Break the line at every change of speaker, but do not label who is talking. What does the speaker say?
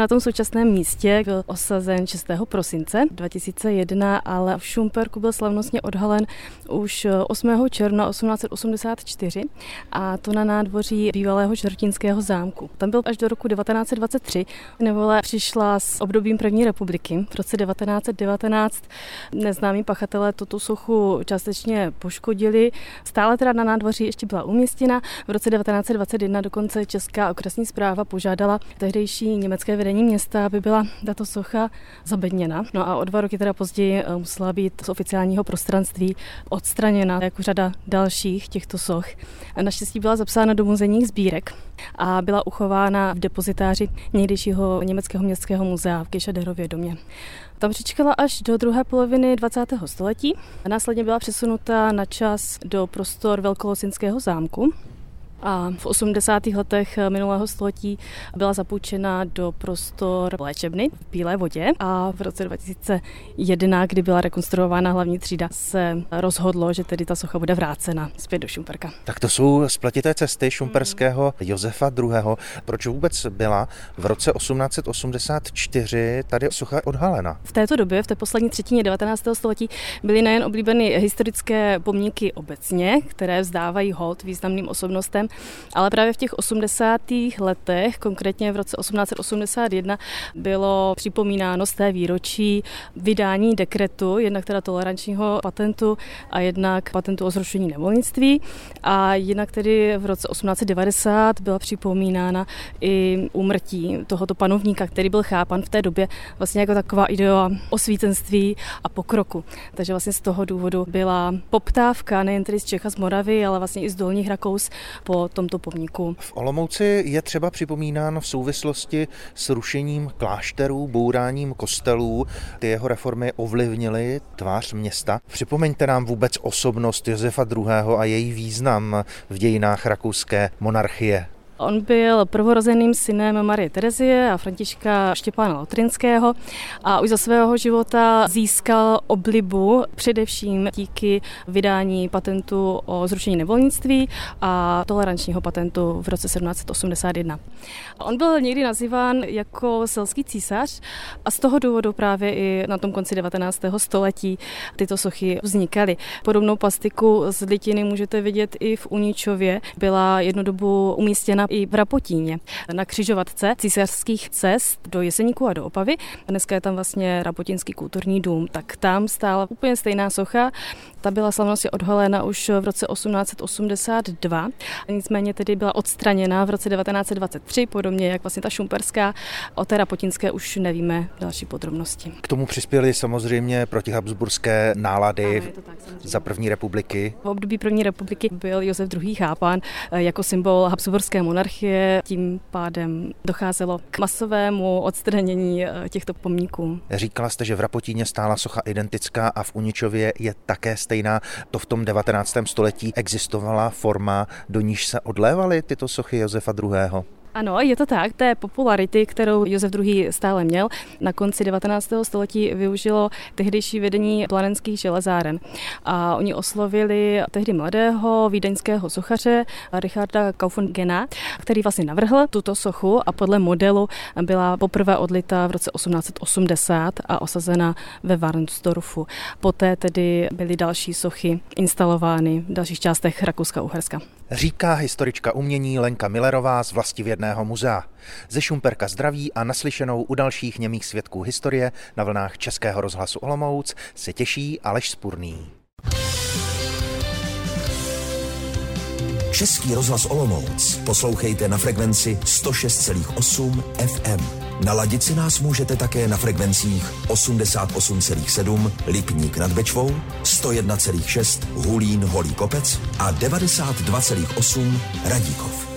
Na tom současném místě byl osazen 6. prosince 2001, ale v Šumperku byl slavnostně odhalen už 8. června 1884 a to na nádvoří bývalého Žertínského zámku. Tam byl až do roku 1923. Nevole přišla s obdobím první republiky. V roce 1919 neznámí pachatelé tuto sochu částečně poškodili. Stále teda na nádvoří ještě byla umístěna. V roce 1921 dokonce Česká okresní zpráva požádala tehdejší německé vedení města, aby byla tato socha zabedněna. No a o dva roky teda později eh, musela být z oficiálního prostranství odstraněna, jako řada dalších těchto soch. Naštěstí byla zapsána do muzejních sbírek a byla uchována v depozitáři někdejšího německého městského muzea v Kešaderově domě. Tam přičkala až do druhé poloviny 20. století a následně byla přesunuta na čas do prostor Velkolosinského zámku, a v 80. letech minulého století byla zapůjčena do prostor léčebny v Bílé vodě a v roce 2001, kdy byla rekonstruována hlavní třída, se rozhodlo, že tedy ta socha bude vrácena zpět do Šumperka.
Tak to jsou spletité cesty šumperského Josefa II. Proč vůbec byla v roce 1884 tady socha odhalena?
V této době, v té poslední třetině 19. století, byly nejen oblíbeny historické pomníky obecně, které vzdávají hold významným osobnostem, ale právě v těch 80. letech, konkrétně v roce 1881, bylo připomínáno z té výročí vydání dekretu, jednak teda tolerančního patentu a jednak patentu o zrušení nevolnictví. A jinak tedy v roce 1890 byla připomínána i úmrtí tohoto panovníka, který byl chápan v té době vlastně jako taková idea osvícenství a pokroku. Takže vlastně z toho důvodu byla poptávka nejen tedy z Čech a z Moravy, ale vlastně i z Dolních Rakous po tomto pomníku.
V Olomouci je třeba připomínán v souvislosti s rušením klášterů, bouráním kostelů. Ty jeho reformy ovlivnily tvář města. Připomeňte nám vůbec osobnost Josefa II. a její význam v dějinách rakouské monarchie.
On byl prvorozeným synem Marie Terezie a Františka Štěpána Lotrinského a už za svého života získal oblibu především díky vydání patentu o zrušení nevolnictví a tolerančního patentu v roce 1781. On byl někdy nazýván jako selský císař a z toho důvodu právě i na tom konci 19. století tyto sochy vznikaly. Podobnou plastiku z litiny můžete vidět i v Uničově. Byla jednu dobu umístěna i v Rapotíně na křižovatce císařských cest do Jeseníku a do Opavy. Dneska je tam vlastně Rapotinský kulturní dům, tak tam stála úplně stejná socha. Ta byla slavnostně odhalena už v roce 1882, nicméně tedy byla odstraněna v roce 1923, podobně jak vlastně ta šumperská. O té rapotinské už nevíme další podrobnosti.
K tomu přispěly samozřejmě protihabsburské nálady ano, tak, za první republiky.
V období první republiky byl Josef II. chápán jako symbol habsburské monarchie, tím pádem docházelo k masovému odstranění eh, těchto pomníků.
Říkala jste, že v Rapotíně stála socha identická a v Uničově je také stejná. To v tom 19. století existovala forma, do níž se odlévaly tyto sochy Josefa II.
Ano, je to tak. Té popularity, kterou Josef II. stále měl, na konci 19. století využilo tehdejší vedení planenských železáren. A oni oslovili tehdy mladého vídeňského sochaře Richarda Kaufengena, který vlastně navrhl tuto sochu a podle modelu byla poprvé odlita v roce 1880 a osazena ve Warnsdorfu. Poté tedy byly další sochy instalovány v dalších částech Rakouska-Uherska.
Říká historička umění Lenka Millerová z Vlastivědného muzea. Ze Šumperka zdraví a naslyšenou u dalších němých svědků historie na vlnách Českého rozhlasu Olomouc se těší Aleš Spurný.
Český rozhlas Olomouc poslouchejte na frekvenci 106,8 FM. Naladit si nás můžete také na frekvencích 88,7 Lipník nad Bečvou, 101,6 Hulín Holý Kopec a 92,8 Radíkov.